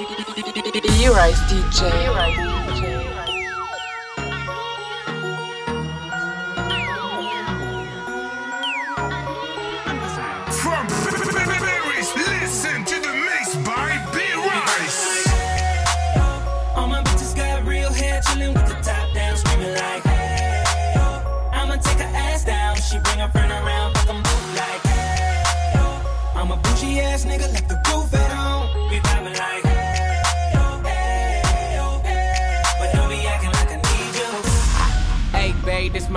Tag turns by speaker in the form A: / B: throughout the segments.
A: E-Rise DJ.
B: From Paris, listen to the mix by B Rice.
C: All my bitches got real hair, chillin' with the top down, screaming like, hey, yo. I'ma take her ass down. She bring her friend around, fuck 'em both like, hey, yo. I'm a bougie ass nigga, like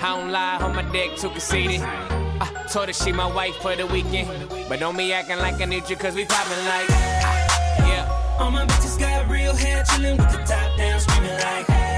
D: I don't lie, on my dick too conceited. I told her she my wife for the weekend. But don't be acting like I need you, cause we poppin' like. ah, Yeah.
C: All my bitches got real hair, chillin' with the top down, screaming like, hey,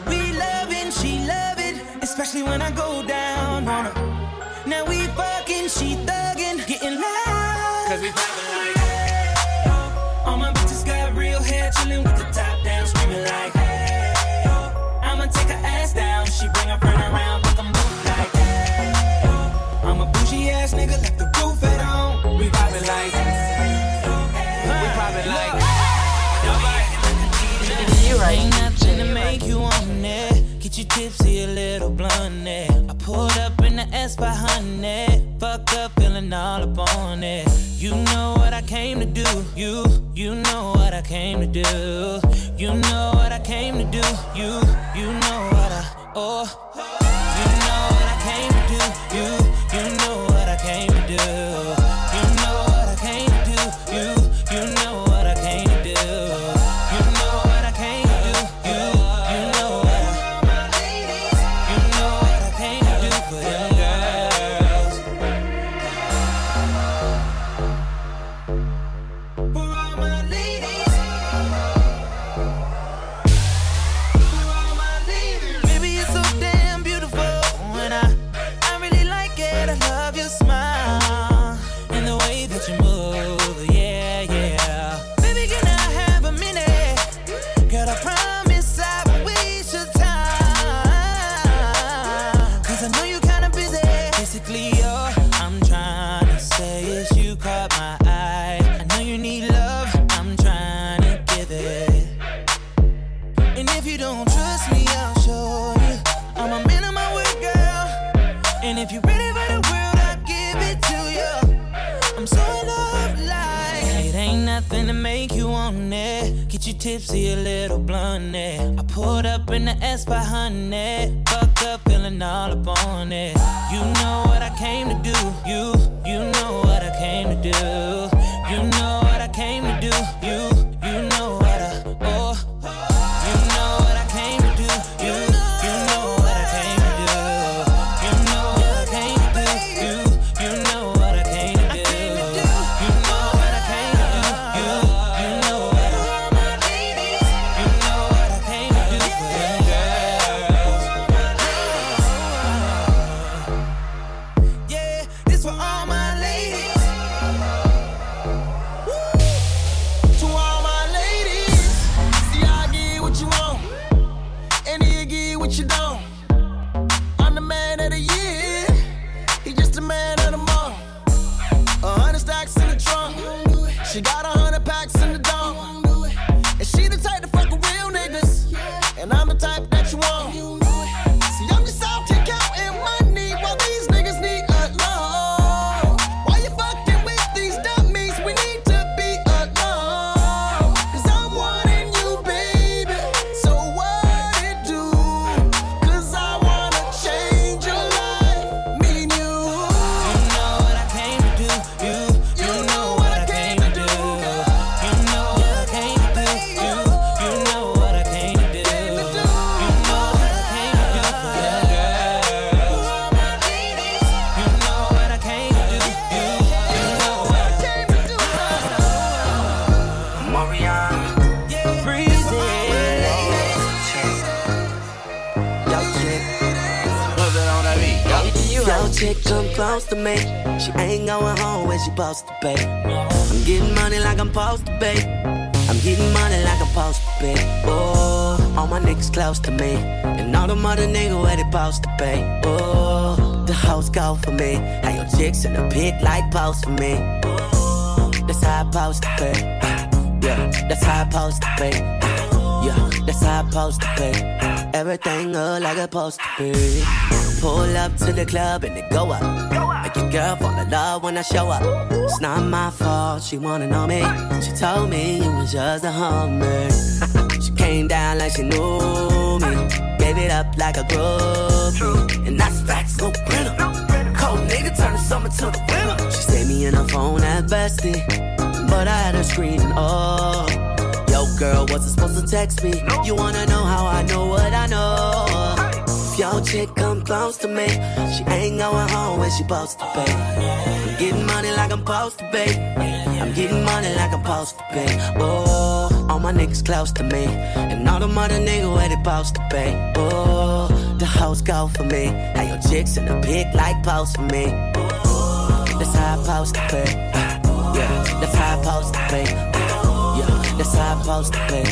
C: Especially when I go down on her. Now we fucking, she thuggin', getting loud.
D: Cause we poppin' like.
C: All my bitches got real hair, chillin' with the top down, screaming like, tipsy, a little blunt. I pulled up in the S by honey. Fucked up, feeling all up on it. You know what I came to do. You, you know what I came to do. You know what I came to do. You, you know what I, oh.
E: Supposed to pay. I'm getting money like I'm supposed to pay. I'm getting money like I'm supposed to pay. Oh, all my niggas close to me. And all the mother niggas where they supposed to pay. Oh, the house go for me. How your chicks in the pit like post for me. Oh, that's how I supposed to pay. Yeah, that's how I supposed to pay. Yeah, that's how I supposed to pay. Everything look like it's supposed to be. Pull up to the club and they go up. Make your girl fall in love when I show up. It's not my fault, she wanna know me. She told me it was just a hummer. she came down like she knew me. Gave it up like a groupie. And that's facts, no printer. Cold nigga turn the summer to the winter. She saved me in her phone at bestie. But I had her screaming, oh. Yo, girl, wasn't supposed to text me. You wanna know how I know what I know? Your chick come close to me, she ain't going home when she supposed to pay. I'm getting money like I'm supposed to pay. I'm getting money like I'm supposed to pay. Oh, all my niggas close to me, and all the mother niggas where they supposed to pay. Oh, the house go for me. How your chicks in the pic like post for me. Oh, that's how I supposed to pay. Yeah, that's how I supposed to pay. Yeah, that's how I supposed to pay.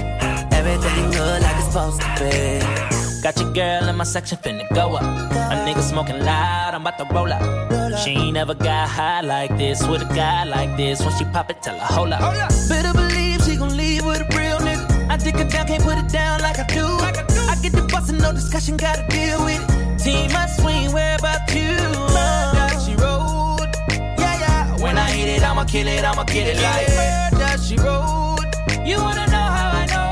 E: Everything good like it's supposed to be.
C: Got your girl in my section finna go up. A nigga smoking loud, I'm about to roll up. She ain't never got high like this with a guy like this. When she pop it, tell her hold up. Better believe she gon' leave with a real nigga. I dig her down, can't put it down like I do. Like I, do. I get the bustin', no discussion, gotta deal with it. Team, I swing, where about you? Where does she roll? Yeah, yeah. When I hit it, I'ma kill it, I'ma get it like where does she roll? You wanna know how I know what I know?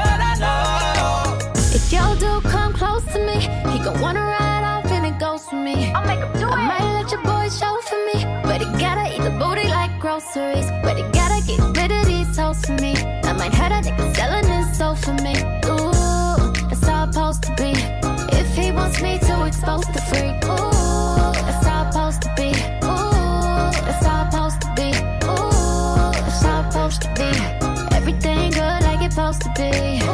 F: If y'all do come close to me, he gon' wanna ride off and it goes for me.
G: I'll make him do I
F: it. I might let your boy show for me, but he gotta eat the booty like groceries. But he gotta get rid of these hoes for me. I might have a nigga selling his soul for me. Ooh, that's how it's supposed to be. If he wants me to expose the freak, ooh, that's how it's supposed to be. Ooh, that's how it's supposed to be. Ooh, that's how it's supposed to be. Everything good like it's supposed to be.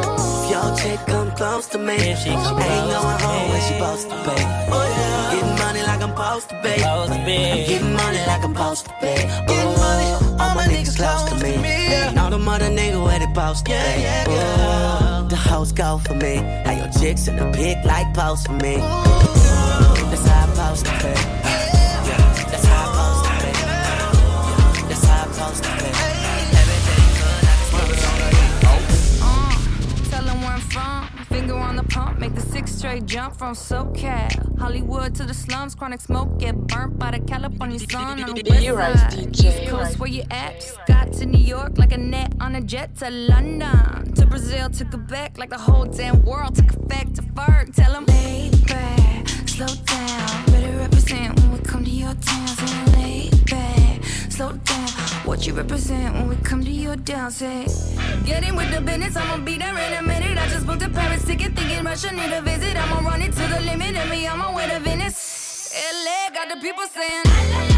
F: Ooh.
E: If your chick come close to me. If she, she ain't going home when she supposed to pay. Oh, yeah. Getting money like I'm supposed to pay. I'm getting money like I'm supposed to pay. money. all my niggas close to me. And all the mother niggas where they supposed to pay. Oh, the hoes go for me. How your chicks in the pic like post for me. That's how I'm supposed to pay.
H: Straight jump from SoCal. Hollywood to the slums, chronic smoke, get burnt by the California sun on the west
A: right,
H: side. East Coast, where you at? Just got to New York like a net on a jet to London. To Brazil, to Quebec, like the whole damn world took effect to Ferg. Tell them, lay back, slow down. Better represent when we come to your town. So lay back, slow down. What you represent when we come to your down, say. With the business, I'ma be there in a minute. I just booked a Paris ticket, thinking Russia need a visit. I'ma run it to the limit, and me I'm on my way to Venice. LA got the people saying,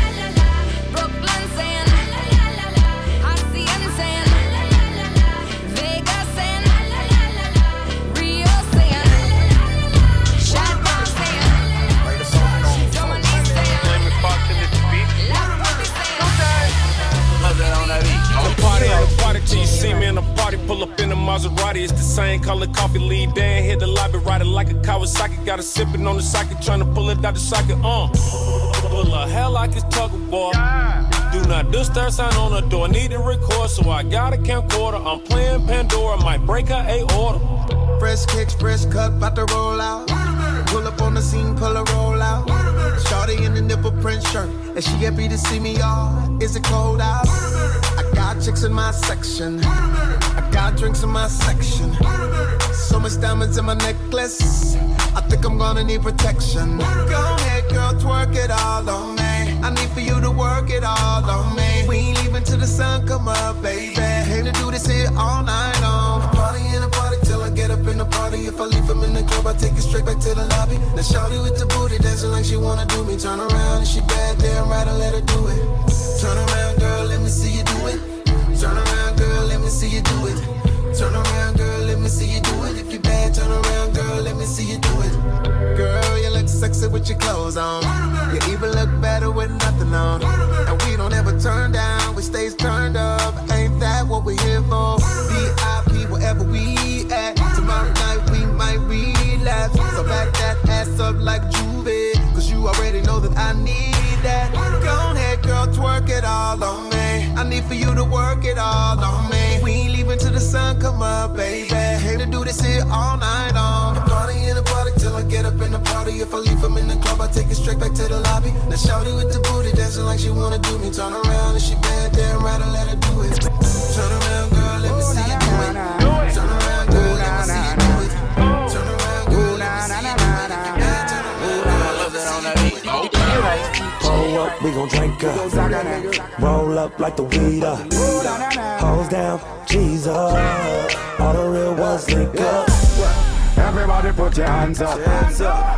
I: see me in a party. Pull up in a Maserati, it's the same color coffee. Lead down, hit the lobby, ride it like a Kawasaki. Got a sippin' on the socket, tryna pull it out the socket. Uh.
J: Full of hell like it's tug of war. Do not disturb sign on the door. Need to record, so I got a camcorder. I'm playing Pandora, might break her a order.
G: Fresh kicks, fresh cut, about to roll out. Pull up on the scene, pull a roll out. Shorty in the nipple print shirt, and she happy to see me, y'all. Is it cold out? Got chicks in my section. I got drinks in my section. So much diamonds in my necklace. I think I'm gonna need protection. Go ahead, girl, twerk it all on me. I need for you to work it all on me. We ain't leaving till the sun come up, baby. Came to do this here all night long. Party in the party till I get up in the party. If I leave him in the club, I take it straight back to the lobby. Now shawty with the booty dancing like she wanna do me. Turn around and she bad, damn right, I let her do it. Turn around, girl, let me see you do it. Turn around, girl, let me see you do it. Turn around, girl, let me see you do it. If you bad, turn around, girl, let me see you do it. Girl, you look sexy with your clothes on. You even look better with nothing on. And we don't ever turn down, we stays turned up. Ain't that what we're here for? VIP, wherever we at. Tomorrow night we might relapse. So for you to work it all on me. We ain't leaving till the sun come up, baby. Hate to do this here all night long. Party in the party till I get up in the party. If I leave from in the club, I take it straight back to the lobby. Now shawty with the booty dancing like she wanna do me. Turn around and she bad, damn right, I let her do it. Turn around,
K: we gon' drink up. Roll up like the weed up. Hose down, cheese up. All the real ones link up.
L: Everybody put your hands up.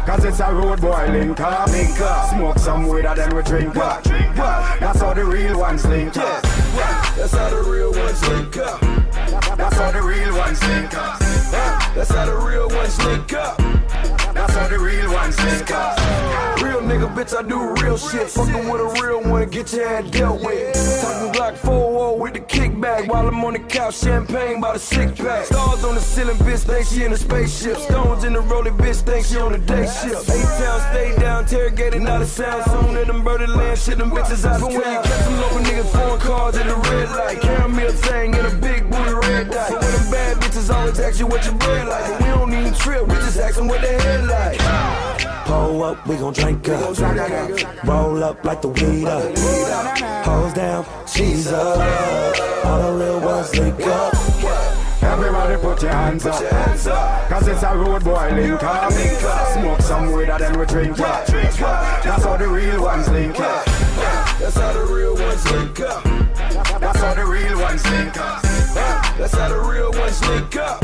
L: Cause it's a road boy link up. Link up. Smoke some weed and then we drink up. That's how the real ones link up. That's how the real ones link up. That's how the real ones link up. That's how the real ones link up. That's how the real ones up. Real nigga, bitch, I do real shit. Fucking with a real one, get your head dealt with. Talking Glock 4 with the kickback while I'm on the couch, champagne by the six pack. Stars on the ceiling, bitch, think she in a spaceship. Stones in the rolling, bitch, think she on a day shift. Eight town, stay down, interrogated, not a sound. Soon in them birdie land, shit, them bitches out of town. When you catch them local niggas, foreign cars at the red light. Caramel tang in a big booty red. But when them bad bitches always ask you what your bread like. But we don't even trip, we just ask them what their head like.
K: Pull up, we gon' drink up. Roll up like the weed up. Hose down, Jesus. All the real ones link up.
L: Everybody put your hands up. Cause it's a road boy link up. Smoke some weed and then we drink up. That's how the real ones link up. That's how the real ones link up. That's how the real ones link up. That's how the real ones link up.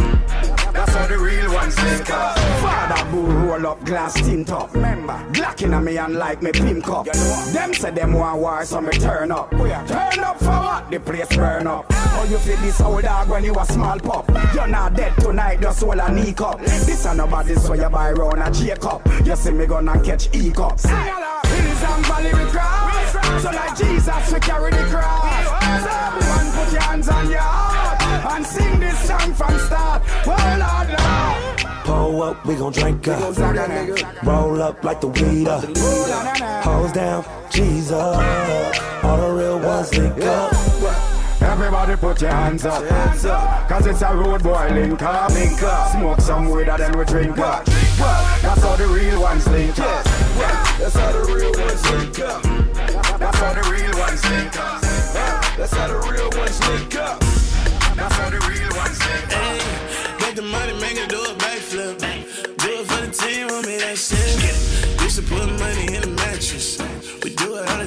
L: That's how the real ones link up. Father boo roll up glass tint up. Remember, Glock in me and like me pimp cup. Them say them want war, so me turn up. Turn up for what? The place burn up. Oh, you feel this old dog when you a small pup. You're not dead tonight, just hold a knee cup. This ain't nobody so you buy round a Jacob. You see me gonna catch E cup. Sing along. Hills and valley we cross. So like Jesus we carry the cross. So everyone put your hands on your heart and sing this song from start. Oh Lord, Lord.
K: Pull up, we gon' drink up. Roll up like the weed up. Hose down, Jesus. All the real ones link up.
L: Everybody put your hands up. Cause it's a road boy link up. Link up. Smoke some weed and then we drink up. That's how the real ones link up. That's how the real ones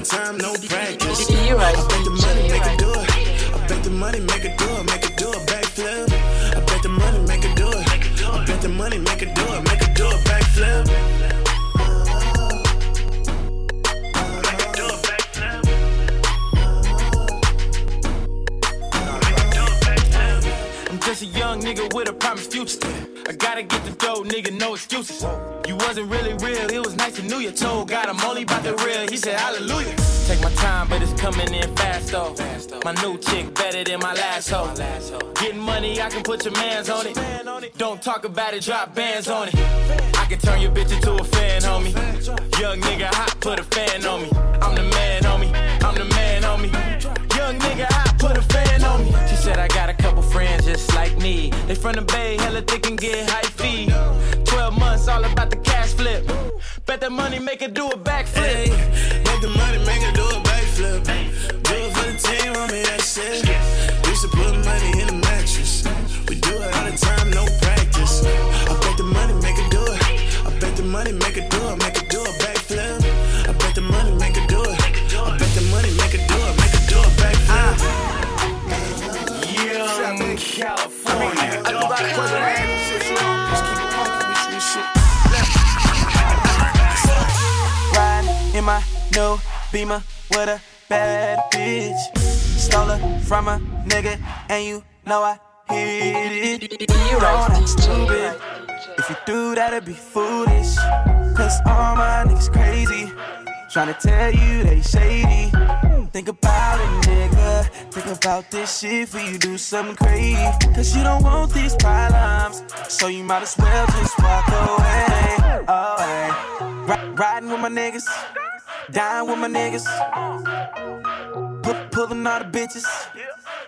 M: time, no practice.
A: You right,
N: gotta get the dough, nigga, no excuses. You wasn't really real, it was nice to know you. Told God I'm only about the real, he said hallelujah. Take my time, but it's coming in fast though. My new chick better than my last hoe. Getting money, I can put your mans on it. Don't talk about it, drop bands on it. I can turn your bitch into a fan, homie. Young nigga hot, put a fan on me. I'm the man, homie. I'm the man, homie. Young nigga hot, put a fan on me. She said I got a couple friends just like me. They from the bay, hella thick and get high fee. 12 months, all about the cash flip. Bet that money make her do a backflip.
O: Make the money, make her do a backflip. Do it for the team, homie, that's it.
A: Beamer with a bad bitch. Stole her from a nigga, and you know I hit it. Don't act stupid. If you do that, it'd be foolish. Cause all my niggas crazy. Tryna tell you they shady. Think about it, nigga. Think about this shit for you do something crazy. Cause you don't want these problems. So you might as well just walk away. Away. Ri- riding with my niggas. Dying with my niggas. Pu- pulling all the bitches.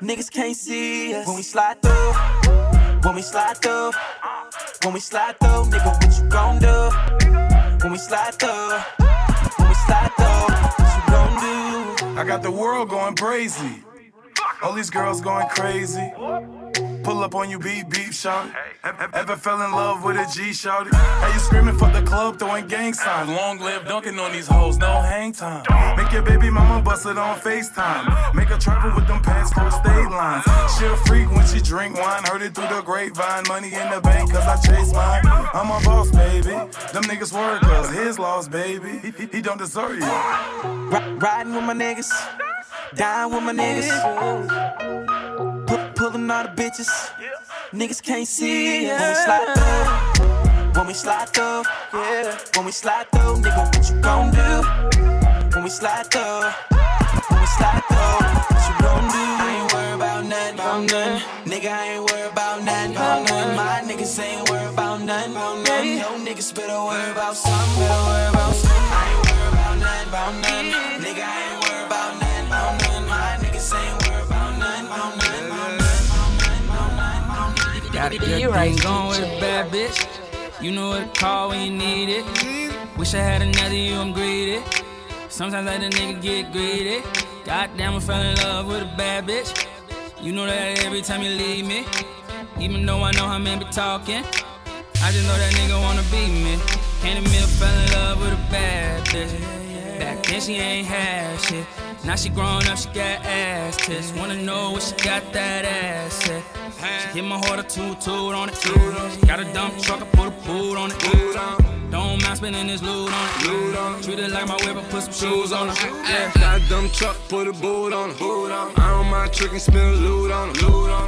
A: Niggas can't see us. When we slide through. When we slide through. When we slide through. Nigga, what you gon' do? When we slide through. When we slide through. What you gon' do?
B: I got the world going crazy. All these girls going crazy. Pull up on you, beep, beep, shout Ever, ever fell in love with a G, shout How you screaming for the club, throwing gang signs. Long live dunking on these hoes, no hang time. Make your baby mama bust it on FaceTime. Make her travel with them pants for state lines. She a freak when she drink wine. Heard it through the grapevine. Money in the bank, cause I chase mine. I'm a boss, baby. Them niggas work, cause his loss, baby. He, he, he don't deserve you.
A: Ri- riding with my niggas. Dying with my niggas. Pulling all the bitches. Niggas can't see us. When we slide through. When we slide through. Yeah. When we slide through. Nigga, what you gon' do? When we slide through. When we slide through. What you gon' do? I ain't worried about nothing. About nothing. Nigga, I ain't worried about nothing. About nothing. My niggas ain't worried about nothing. About nothing. Yo, niggas better worry about something. Better worry about something. I ain't worried about nothing. About nothing.
P: Got a good thing going with a bad bitch. You know what to call when you need it. Wish I had another you, I'm greedy. Sometimes I let a nigga get greedy. Goddamn, I fell in love with a bad bitch. You know that every time you leave me. Even though I know how men be talking. I just know that nigga wanna be me. Can't admit I fell in love with a bad bitch. Back then she ain't had shit. Now she grown up, she got ass tits. Wanna know what she got that ass at. She hit my heart a toot toot on it. Got a dump truck, I put a boot on it. Don't mind spending this loot on it. Treat it like my whip, I put some shoes on it.
Q: Got a dumb truck, put a boot on it. I don't mind tricking, spin loot on it.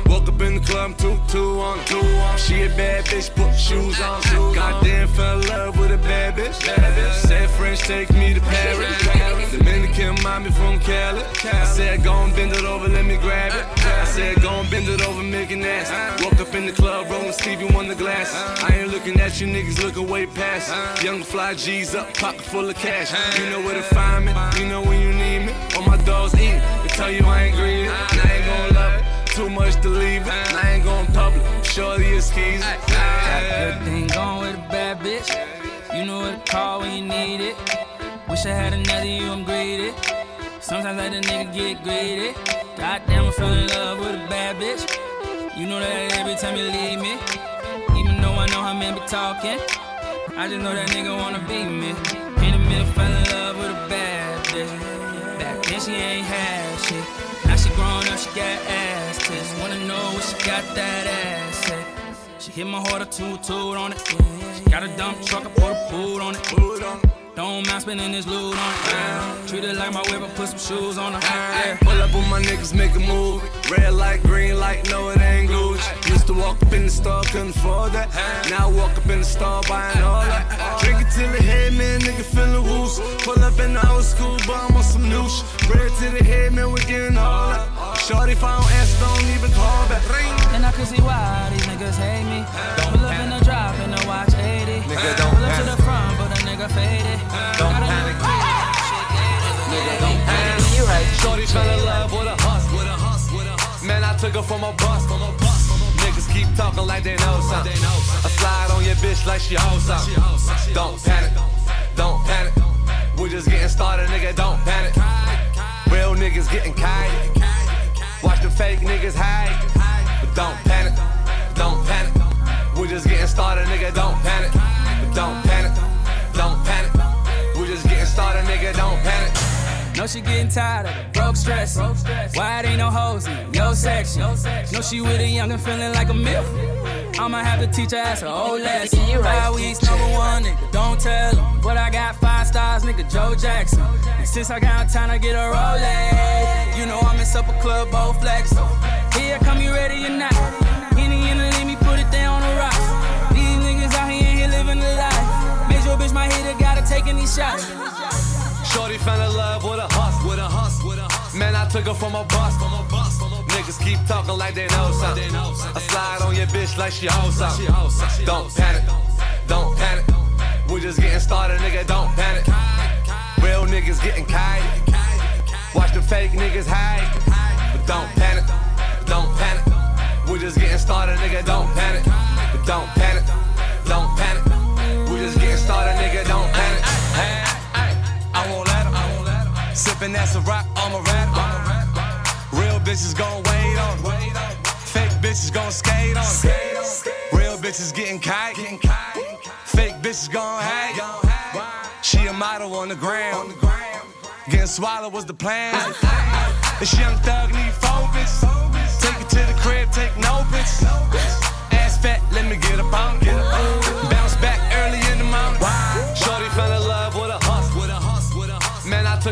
Q: Woke up in the club, two two on it. She a bad bitch, put shoes on. Goddamn, fell in love with a bad bitch. Said French, take me to Paris. Dominican mommy from Cali. I said, go and bend it over, let me grab it. I said, go and bend it over, make it nasty. Woke up in the club, rolling Stevie the glass. I ain't looking at you niggas, looking way past. Young fly G's up, pocket full of cash. You know where to find me, you know when you need me. All my dogs eat, they tell you I ain't greedy. And I ain't gonna love it, too much to leave it. And I ain't gon' public, shorty is keys.
P: Got good thing going with a bad bitch. You know what to call when you need it. Wish I had another you, I'm greedy. Sometimes I let a nigga get greedy. Goddamn, I fell in love with a bad bitch. You know that every time you leave me. Even though I know how men be talking. I just know that nigga wanna be me. Can't admit I fell in love with a bad bitch. Back then she ain't had shit. Now she grown up, she got ass tits. Wanna know what she got that ass at. She hit my heart a toot on it. She got a dump truck, I put a boot on it. Don't mind spending this loot on it. Yeah. Treat it like my whip, I put some shoes on it. Yeah.
Q: Pull up on my niggas, make a move. Red light, green light, no, it ain't Gucci. Used to walk up in the
R: the store, couldn't afford that. Now I walk up in the store buying all that. Drink it till the head, man, nigga feeling loose. Pull up in the old school bomb on some new shit. Bread to the head, man, we getting all that. Shorty, if I don't answer, don't even call back. Ring.
P: And I can see why these niggas hate me. Don't pull up in the drop and the watch 80.
R: Nigga, don't
P: nigga faded.
R: Don't panic.
P: Nigga, don't panic.
A: You right.
R: Shorty in love. With a hustle. Man, I took her from a bus. From a bus. Niggas keep talking like they know something. I slide on your bitch like she hoes something. Don't panic. Don't panic. We just getting started, nigga. Don't panic. Real niggas getting kite. Watch the fake niggas hide. But don't panic. Don't panic. We just getting started, nigga. Don't panic. But don't panic.
P: Know she getting tired of the broke stress. Why it ain't no hoes in your section? Know she with a young and feeling like a milf. I'ma have to teach her ass a whole lesson. Five weeks, number one, nigga, don't tell him. But I got five stars, nigga, Joe Jackson. And since I got time I get a Rolex, you know I'm in supper club, both flex. Here, come you ready or not? Henny in the let me put it down on the rocks. These niggas out here, here living the life. Major bitch, my hitter, gotta take any shots.
R: Shorty fell in love with a hustle, with a hustle, with a hustle. Man, I took her from a bus, from a bus. Niggas keep talking like they know something. I slide on your bitch like she hoes something. Don't panic, don't panic. We just getting started, nigga. Don't panic. Real niggas getting kite. Watch the fake niggas hide. But don't panic, don't panic. We just getting started, nigga. Don't panic. But don't panic, don't panic. We just getting started, nigga. Don't panic. Sipping that's a rock, I'm a rap. Real bitches gon' wait on. Fake bitches gon' skate on. Real bitches getting kite. Fake bitches gon' hang. She a model on the ground. Getting swallowed was the plan. This young thug need focus. Take it to the crib, take no bitch. Ass fat, let me get a on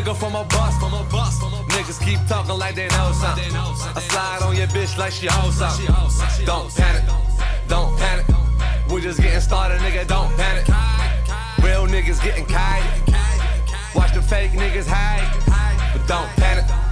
R: hustle. Man, I took her from a bus. From a bus. Niggas keep talking like they know something. I slide on your bitch like she hoes something. Don't panic. Don't panic. We just getting started, nigga. Don't panic. Real niggas getting kite. Watch the fake niggas hide. But don't panic.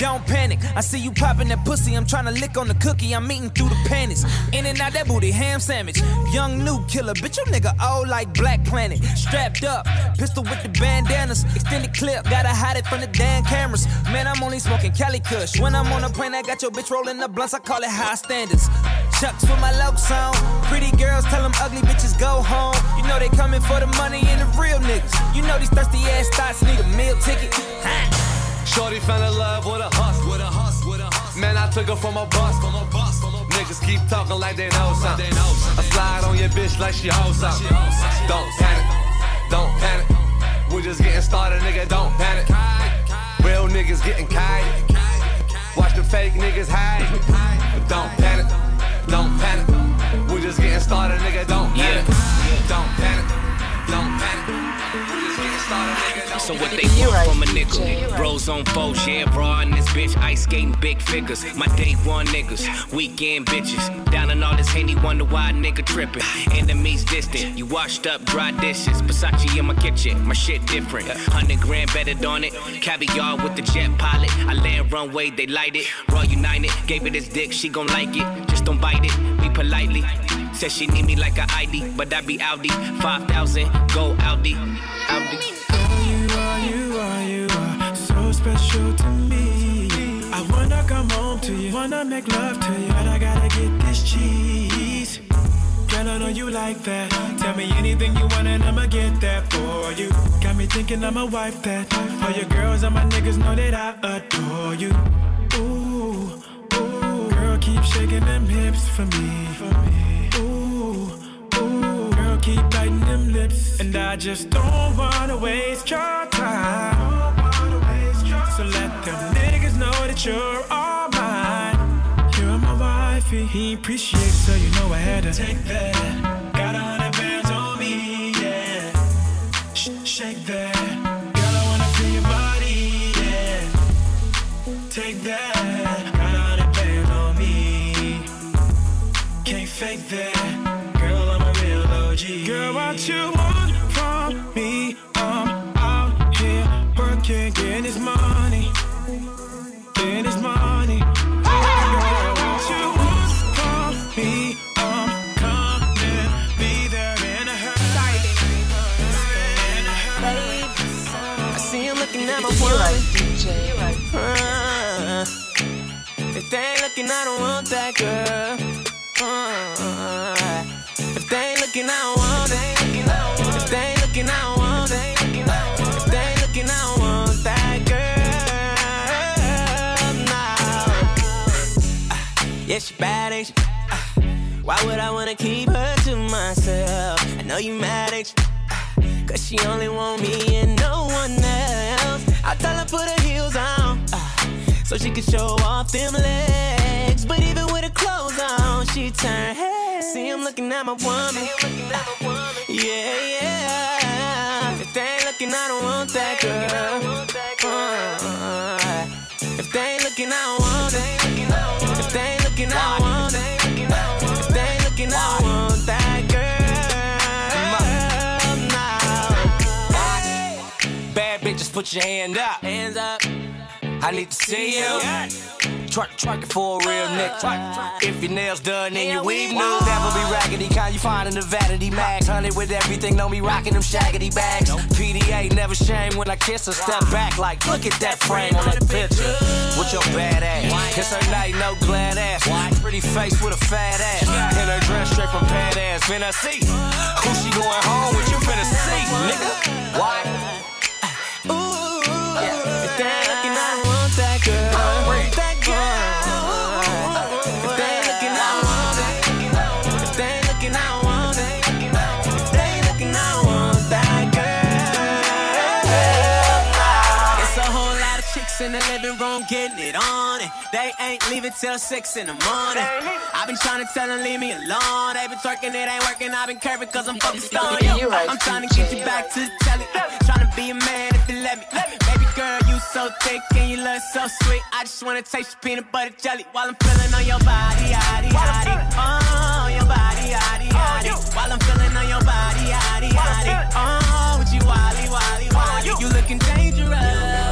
R: Don't panic.
C: I see you popping that pussy. I'm trying to lick on the cookie. I'm eating through the panties. In and out that booty, ham sandwich. Young new killer, bitch. You nigga old like Black Planet. Strapped up, pistol with the bandanas. Extended clip, gotta hide it from the damn cameras. Man, I'm only smoking Cali Kush. When I'm on a plane, I got your bitch rolling the blunts. I call it high standards. Chucks with my low song. Pretty girls tell them ugly bitches go home. You know they coming for the money and the real niggas. You know these thirsty ass thoughts need a meal ticket.
R: Shorty fell in love with a hustle. With a hustle, with a hustle. Man, I took her from a bus. From a bus. Niggas keep talking like they know something. I slide on your bitch like she hoes something. Don't panic. Don't panic. We just getting started, nigga. Don't panic. Real niggas getting kite. Watch the fake niggas hide. Don't panic. Don't panic. We just getting started, nigga. Don't panic. Don't panic. Don't panic. We just getting started, nigga.
D: So what they want from a nigga? Bros on foes, yeah, raw in this bitch. Ice skating big figures. My day one niggas, weekend bitches. Down in all this Henny, wonder why a nigga tripping. Enemies distant, you washed up dry dishes. Versace in my kitchen, my shit different. Hundred grand betted on it. Caviar with the jet pilot. I land runway, they light it. Raw United, gave it his dick, she gon' like it. Just don't bite it, be politely. Said she need me like a ID, but I be Audi. 5,000, go Audi. Audi.
S: To me. I wanna come home to you, wanna make love to you, but I gotta get this cheese. Girl, I know you like that. Tell me anything you want and I'ma get that for you. Got me thinking I'ma wife that. All your girls and my niggas know that I adore you. Ooh, ooh, girl, keep shaking them hips for me. Ooh, ooh, girl, keep biting them lips, and I just don't wanna waste your time. you're all mine. You're my wife. He appreciates, so you know I had to take that. Got a hundred bands on me, yeah. Sh- shake that. Girl, I wanna feel your body, yeah. Take that. Got a hundred bands on me. Can't fake that. Girl, I'm a real OG. Girl, what you
I: at my woman. Uh, if they ain't looking, I don't want that girl. Uh, if they ain't looking, I don't want it. If they ain't looking, I don't want it. If they ain't looking, I don't want that girl. No. Uh, yeah, she bad, ain't she? Uh, why would I wanna keep her to myself? I know you mad, ain't you? Uh, Cause she only want me and no one else. I tell her put her heels on, uh, so she can show off them legs. But even with her clothes on, she turn head. See him looking at my woman. Yeah, yeah. If they ain't looking, I don't want that girl. Uh, if they ain't looking, I don't want it. If they ain't looking, I don't want it.
T: Put your hand up.
I: Hands up.
T: I need to see you. Twerk, twerk it for a real nigga. If your nails done and your weave new, never be raggedy. Kind you find in the vanity mags. Honey with everything, don't be rocking them shaggy bags. PDA never shame when I kiss her. Step back like, look at that frame on that picture. With your bad ass. Kiss her night, no glad ass. Pretty face with a fat ass. In her dress straight from pad ass. Finna see who she going home with. You finna see, nigga. Why?
I: Getting it on it. They ain't leaving till six in the morning. I've been trying to tell them leave me alone. They been twerking, it ain't working. I've been curving cause I'm focused on you. I'm trying to get you back to the telly. Trying to be a man if you let me. Baby girl, you so thick and you look so sweet. I just wanna taste your peanut butter jelly while I'm feeling on your body, yaddy, yaddy. Oh, your body, yaddy, yaddy. While I'm feeling on your body, yaddy, yaddy. Oh, with you, wally, wally, wally. You looking dangerous.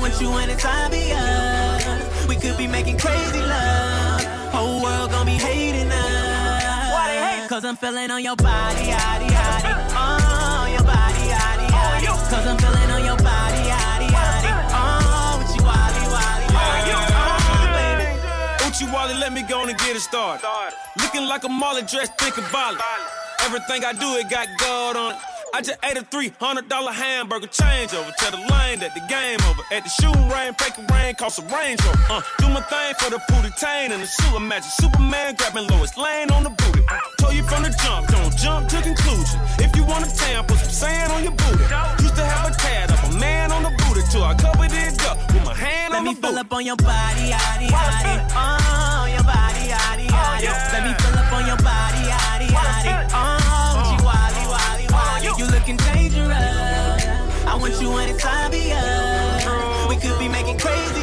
I: Want you anytime be us. We could be making crazy love. Whole world gon' be hating us. Why they hate? Cause I'm feeling on your body, yaddy, yaddy. Oh, your body, yaddy, oh, yaddy. Cause I'm feeling on your body, yaddy, yaddy. Oh, with you, wally, wally, oh, wally. Oh, baby.
U: Uchi Wally, let me go on and get it started. Looking like a Molly dressed, think thinking violent. Everything I do, it got gold on it. I just ate a $300 hamburger change over. Tell the lane that the game over. At the shooting range, break a rain, cost a Range Rover. Uh, do my thing for the booty tain and the sewer magic. Superman grabbing Lois Lane on the booty. Uh, told you from the jump, don't jump to conclusion. If you want a tan, put some sand on your booty. Used to have a tad of a man on the booty till I covered it up with my hand
I: Let
U: on
I: me fill up uh, on your body, yaddy, yaddy. Oh, your body, yaddy, yaddy. Let me fill up on your body, yaddy, yaddy. Oh, You looking dangerous. I want you anytime be us. We could be making crazy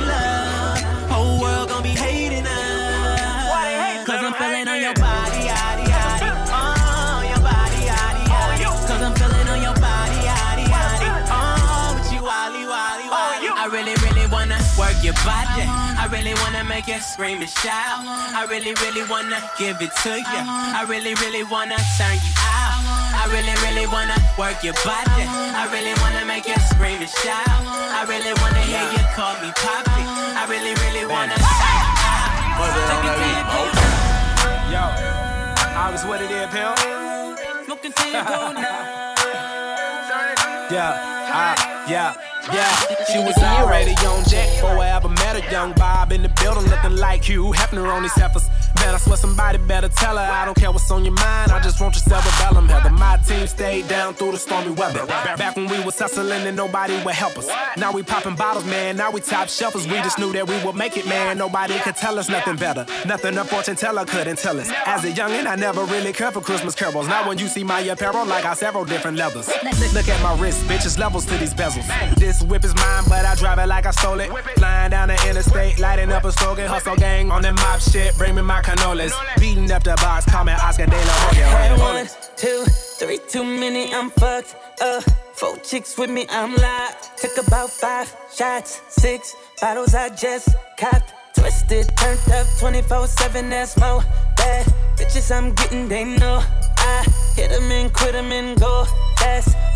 I: work your body. I really wanna make you scream and shout. I really, really wanna give it to you. I really, really wanna turn you out. I really, really wanna work your body. I really wanna make you scream and shout. I really wanna hear you call me poppy. I really, really wanna turn you out. Take it to your pimp.
T: Yo, I was what it is, pimp.
I: Smoking till you go now.
T: Yeah, ah, yeah, yeah. She was already on deck before I ever met a young Bob in the building, looking like Hugh Hefner on his heifers.
U: Man, I swear somebody better tell her. I don't care what's on your mind, I just want your cerebellum. Heather, my team stayed down through the stormy weather. Back when we was hustling and nobody would help us. Now we popping bottles, man. Now we top shelfers. We just knew that we would make it, man. Nobody could tell us nothing better. Nothing a fortune teller couldn't tell us. As a youngin', I never really cared for Christmas carols. Now when you see my apparel, like I several different levels. Look at my wrist, bitches levels to these bezels. This whip is mine, but I drive it like I stole it. Flying down the interstate, lighting up a slogan. Hustle gang on that mob shit, bring me my cannolis. Beating up the box, call me Oscar De La Hoya.
C: One, two, three, too many, I'm fucked up. Four chicks with me, I'm live. Took about five shots, six bottles I just copped. Twisted, turned up 24 7, that's more bad. Bitches I'm getting, they know I hit them and quit them and go.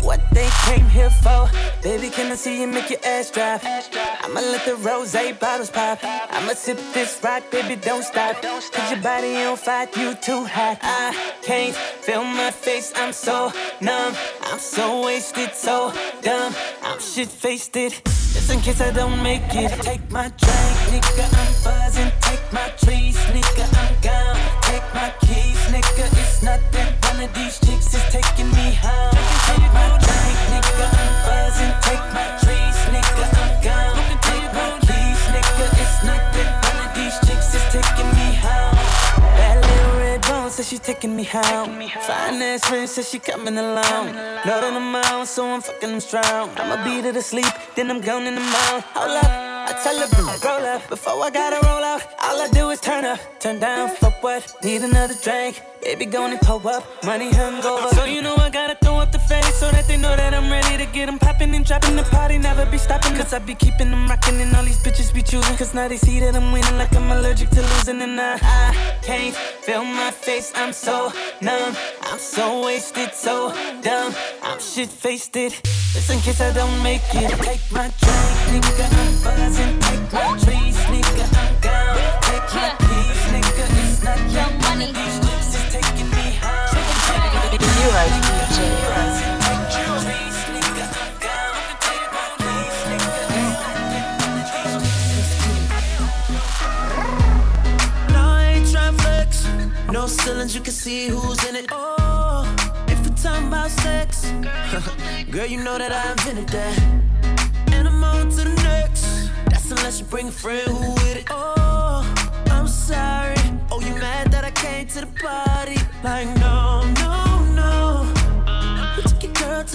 C: What they came here for. Baby, can I see you make your ass drop? I'ma let the rose bottles pop. I'ma sip this rock, baby, don't stop. Cause your body on fire, you too hot. I can't feel my face, I'm so numb. I'm so wasted, so dumb. I'm shit faced it. Just in case I don't make it. Take my drink, nigga, I'm buzzing. Take my trees, nigga, I'm gone. Take my keys, nigga, it's nothing. One of these chicks is taking me home. Take my drink, nigga, I'm buzzing. Take my trees, nigga, I'm gone. Take my keys, nigga, it's nothing. One of these chicks is taking me home. That little red bone says she's taking me home. Fine ass ring says she coming along. Know that I'm out, so I'm fucking them strong. I'ma beat her to sleep, then I'm gone in the mouth. Hold up. I tell her, roll up. Before I gotta roll out, all I do is turn up. Turn down for what? Need another drink. Baby, gonna pull up. Money hungover. So you know I gotta throw up the face so that they know that I'm ready to get them popping and dropping the party. Never be stopping. Cause I be keeping them rocking and all these bitches be choosing. Cause now they see that I'm winning like I'm allergic to losing. And I, I can't feel my face. I'm so numb. I'm so wasted, so dumb. I'm shit faced it. Just in case I don't make it. Take my drink, nigga. I'm buzzing. Take my trees, nigga. I'm gone. Take my keys, nigga. It's not your money. No, ceilings, you can see who's in it. Oh, if we're talking about sex, girl, you know that I invented that. And I'm on to the next. That's unless you bring a friend who with it. Oh, I'm sorry. Oh, you mad that I came to the party? Like, no,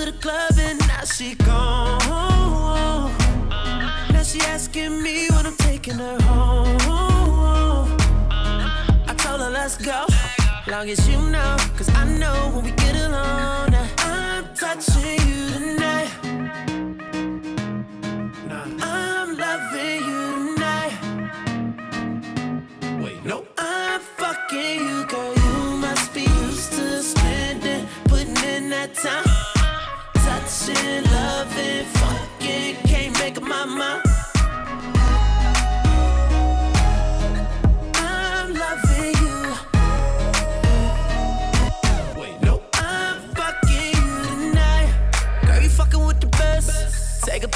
C: to the club and now she gone. Now she asking me when I'm taking her home. I told her let's go. Long as you know, cause I know when we get alone. I'm touching you tonight.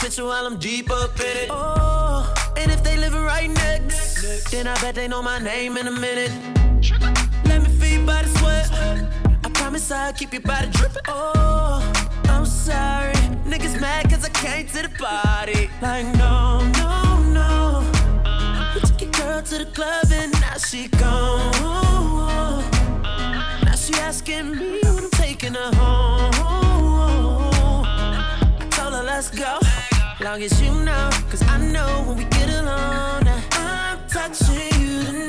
C: Best. Take a picture while I'm deep up in it. Oh, and if they living right next, then I bet they know my name in a minute. Let me feel your body sweat. I promise I'll keep your body dripping. Oh, I'm sorry. Niggas mad cause I came to the party. Like, no, no, no. You took your girl to the club and now she gone. Now she asking me when I'm taking her home. Told her let's go. Long as you know, cause I know when we get alone. I'm touching you tonight.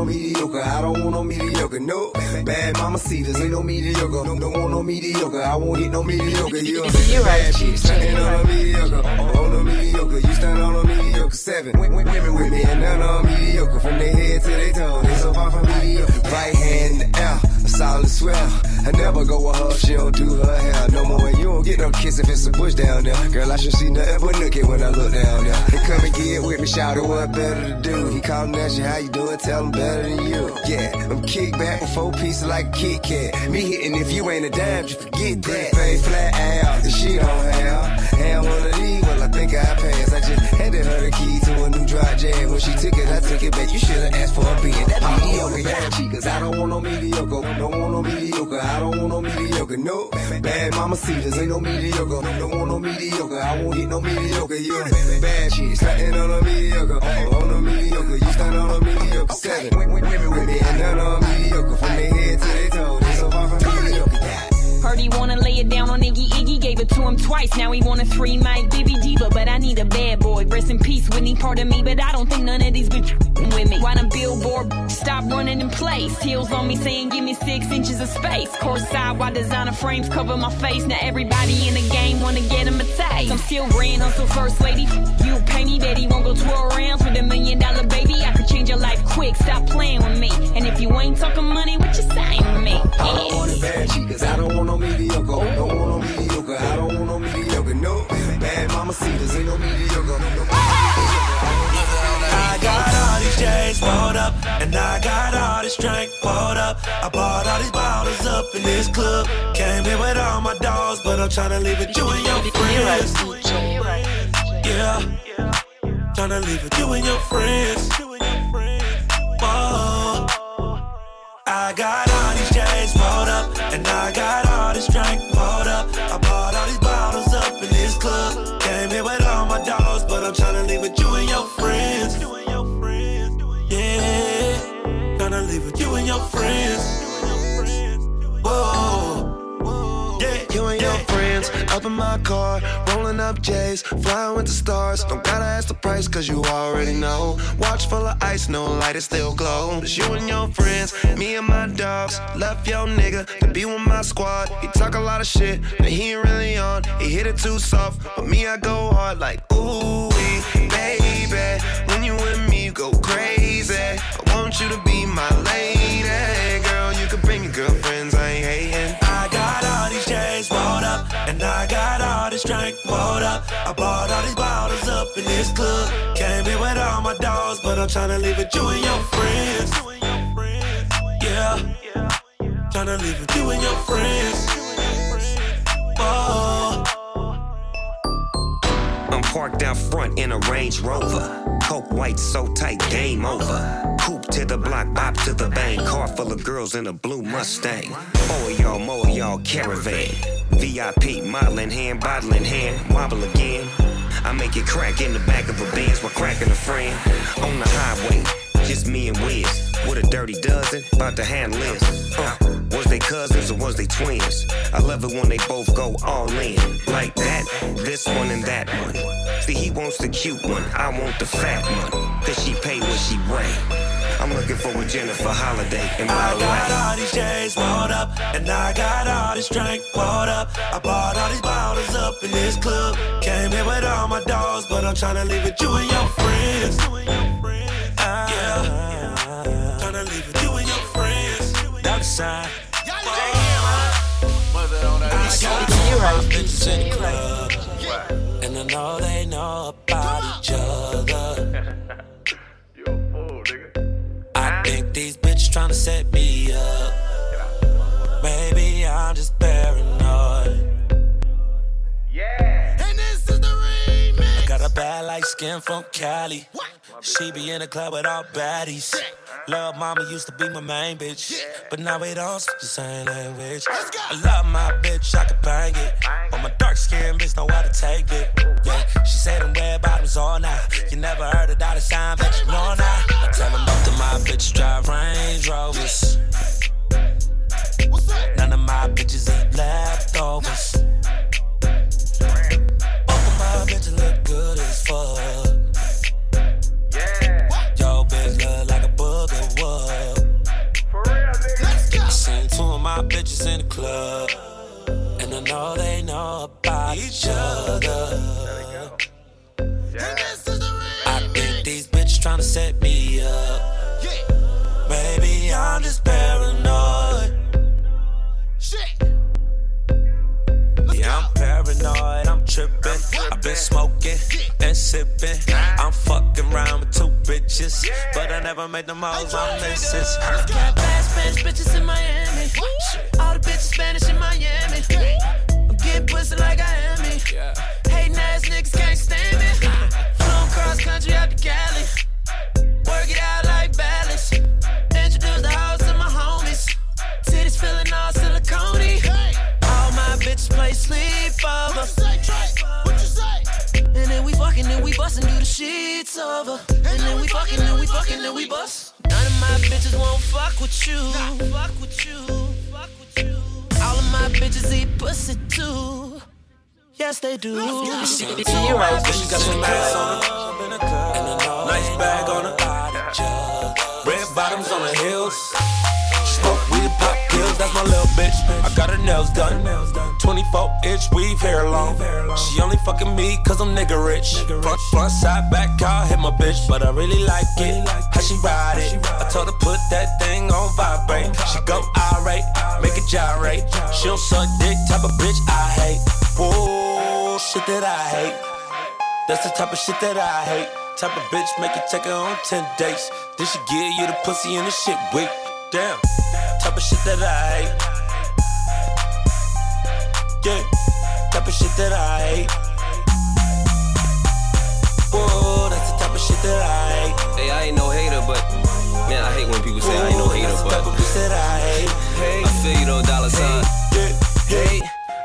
V: no mediocre. I don't want no mediocre. No bad mama cedars. Ain't no mediocre. Don't, don't want no mediocre. I won't get no mediocre. You bad. Standing on a mediocre. Oh, oh, on a mediocre. You stand on a mediocre. Seven women with me and none on mediocre. From their head to their toe. They so far from mediocre. Right hand in the air. Solid swell. I never go with her. She don't do her hair no more. And you don't get no kiss if it's a bush down there. Girl, I should see nothing but nookie when I look down there. They come and get with me. Shout out what better to do. He callin' at you, how you doing? Tell him better than you. Yeah, I'm kick back with four pieces like a Kit Kat. Me hitting if you ain't a dime, just forget that. Pretty flat ass, and she don't have. Have one of these, well, I think I passed. I just handed her the key to a new dry jam. When she took it, I took it back. You should've asked for a beat. That mediocre bad Cause I don't want no mediocre. No bad mama cedars. Ain't no mediocre. Don't want no mediocre. I won't get no mediocre. You bad chicks. Starting on a mediocre. Oh, oh, on a mediocre. You stand on a mediocre. Seven women with me and on mediocre. From their head to their toes.
W: Heard he wanna lay it down on Iggy Iggy, gave it to him twice. Now he want a three mic Bibby Diva, but I need a bad boy. Rest in peace, Whitney, part of me, but I don't think none of these bitch with me. Why the billboard stop running in place? Heels on me saying give me six inches of space. Course side, why designer frames cover my face? Now everybody in the game wanna get him a taste. I'm still grand hustle first lady. You pay me, Betty won't go twirl rounds with a million dollar baby. I could change your life quick, stop playing with me. And if you ain't talking money, what you saying with me?
V: I don't want a bad chicas. I don't want no mediocre. Don't want no mediocre. I don't want no mediocre. No bad mama cedars. Ain't no mediocre.
K: I got all these J's bought up, and I got all this drink bought up. I bought all these bottles up in this club. Came here with all my dogs, but I'm tryna leave with you and your friends. Yeah, tryna leave with you and your friends. Whoa. I got all this drink bought up. I bought all these bottles up in this club. Came here with all my dogs, but I'm tryna leave with you and your friends. Yeah, tryna leave with you and your friends.
G: Friends up in my car, rolling up J's, flying with the stars. Don't gotta ask the price, cause you already know. Watch full of ice, no light, it still glow. It's you and your friends, me and my dogs. Left your nigga to be with my squad. He talk a lot of shit, but he ain't really on. He hit it too soft, but me, I go hard like, ooh, baby. When you with me, you go crazy. I want you to be my lady.
K: This club. Came here with all my dogs, but I'm tryna leave with you and your friends. Yeah, tryna leave with you and your friends. Whoa.
X: I'm parked out front in a Range Rover. Coke white so tight, game over. Coupe to the block, bop to the bank. Car full of girls in a blue Mustang. Of y'all, more y'all caravan. VIP, model in hand, bottle in hand, wobble again. I make it crack in the back of a Benz while cracking a friend. On the highway, just me and Wiz. With a dirty dozen, about to handle this. Uh, was they cousins or was they twins? I love it when they both go all in. Like that, this one and that one. See, he wants the cute one, I want the fat one. Cause she pay what she weigh. I'm looking for a Jennifer Holliday. And by
K: I
X: the
K: got
X: way,
K: all these J's rolled up, and I got all this drink poured up. I bought all these bottles up in this club. Came here with all my dogs, but I'm tryna leave with you and your friends. Yeah, tryna leave with you and your friends. Outside. I got all my bitches in the club, and I know they know about each bitches tryna set me up. Maybe I'm just paranoid. Yeah. Bad light skin from Cali. She be in the club with all baddies. Love mama used to be my main bitch. But now we don't speak the same language. I love my bitch, I can bang it. But my dark skin bitch know how to take it. Yeah, she said them red bottoms all night. You never heard a dollar sign, but you know now. I tell them both of my bitches drive Range Rovers. None of my bitches eat leftovers. Sipping. I'm fucking around with two bitches, but I never made them most my misses.
Y: Got bad Spanish bitches in Miami. All the bitches Spanish in Miami. I'm getting pussy like I am me. Hating ass niggas can't stand me. Flown cross country out to Cali. Work it out like balance. Bustin', do the sheets over. And then we fucking, then we fucking, then we bust. None of my bitches won't fuck with you. Fuck with you. Fuck with you. All of my bitches eat pussy too. Yes, they do.
K: Two of my bitches got some ass on her. A nice bag on her. Red bottoms on the heels. That's my little bitch. I got her nails done. 24 inch weave hair long. She only fucking me cause I'm nigga rich. Front, front, side, back, car hit my bitch. But I really like it. How she ride it. I told her put that thing on vibrate. She go irate, make it gyrate. She don't suck dick, type of bitch I hate. Whoa, shit that I hate. That's the type of shit that I hate. Type of bitch make you take her on 10 dates. Then she give you the pussy and the shit weak. Damn, type of shit that I hate. Yeah, type of shit that I hate. Whoa, that's the type of shit that I hate.
R: Hey, I ain't no hater, but man, I hate when people say I ain't no hater, but
K: type of bitch that I
R: hey, I feel you though, dollar sign.
K: Hey,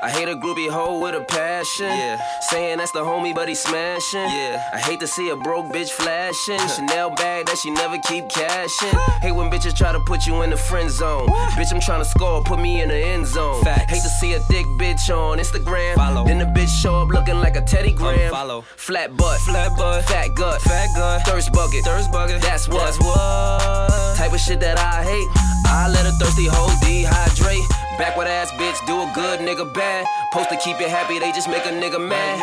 R: I hate a groupie hoe with a passion. Yeah. Saying that's the homie, but he smashing. Yeah. I hate to see a broke bitch flashing. Chanel bag that she never keep cashing. hate when bitches try to put you in the friend zone. Bitch, I'm trying to score, put me in the end zone. Hate to see a thick bitch on Instagram. Follow. Then the bitch show up looking like a Teddy Graham.
Z: Follow.
R: Flat butt. Flat butt. Fat gut. Fat gut. Thirst bucket. Thirst bucket. That's what. That's what. Type of shit that I hate. I let a thirsty hoe dehydrate. Backward ass bitch, do a good nigga bad. Post to keep you happy, they just make a nigga mad.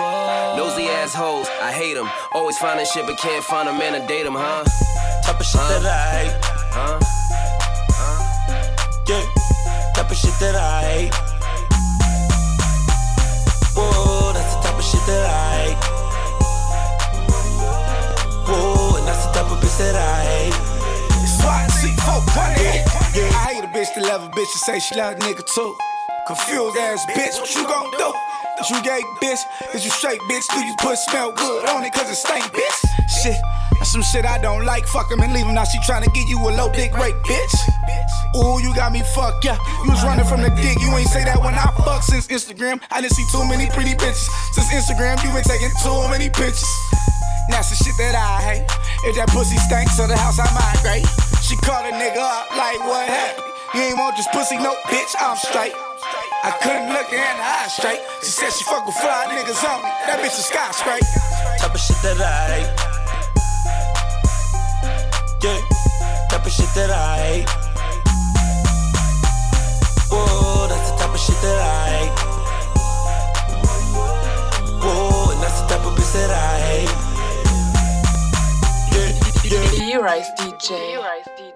R: Nosy assholes, I hate them. Always finding shit, but can't find a man to date them, huh?
K: type of shit that I hate.
R: Huh?
K: Yeah, type of shit that I hate. Whoa, that's the type of shit that I hate. Whoa, and that's the type of bitch that I hate.
L: SWAT C4 bitch that love a bitch and say she love a nigga too. Confused ass bitch, what you gon' do? Is you gay, bitch? Is you straight, bitch? Do you put smell good on it cause it stink, bitch? Shit, that's some shit I don't like. Fuck him and leave him. Now she tryna get you a low dick rape, bitch. Ooh, you got me fucked, yeah. You was running from the dick. You ain't say that when I fuck since Instagram. I didn't see too many pretty bitches. Since Instagram, you been taking too many pictures. That's the shit that I hate. If that pussy stinks to the house, I migrate. She called a nigga up like, what happened? You ain't want this pussy, no bitch, I'm straight. I couldn't look her in the eye straight. She said she fuck with fly niggas on me. That bitch is sky straight.
K: Type of shit that I hate. Yeah, type of
N: shit
K: that I hate. Whoa, that's the type of shit that I hate. Whoa, and that's the type of bitch that I hate. Yeah, yeah.
N: D-Rice DJ. D-Rice DJ.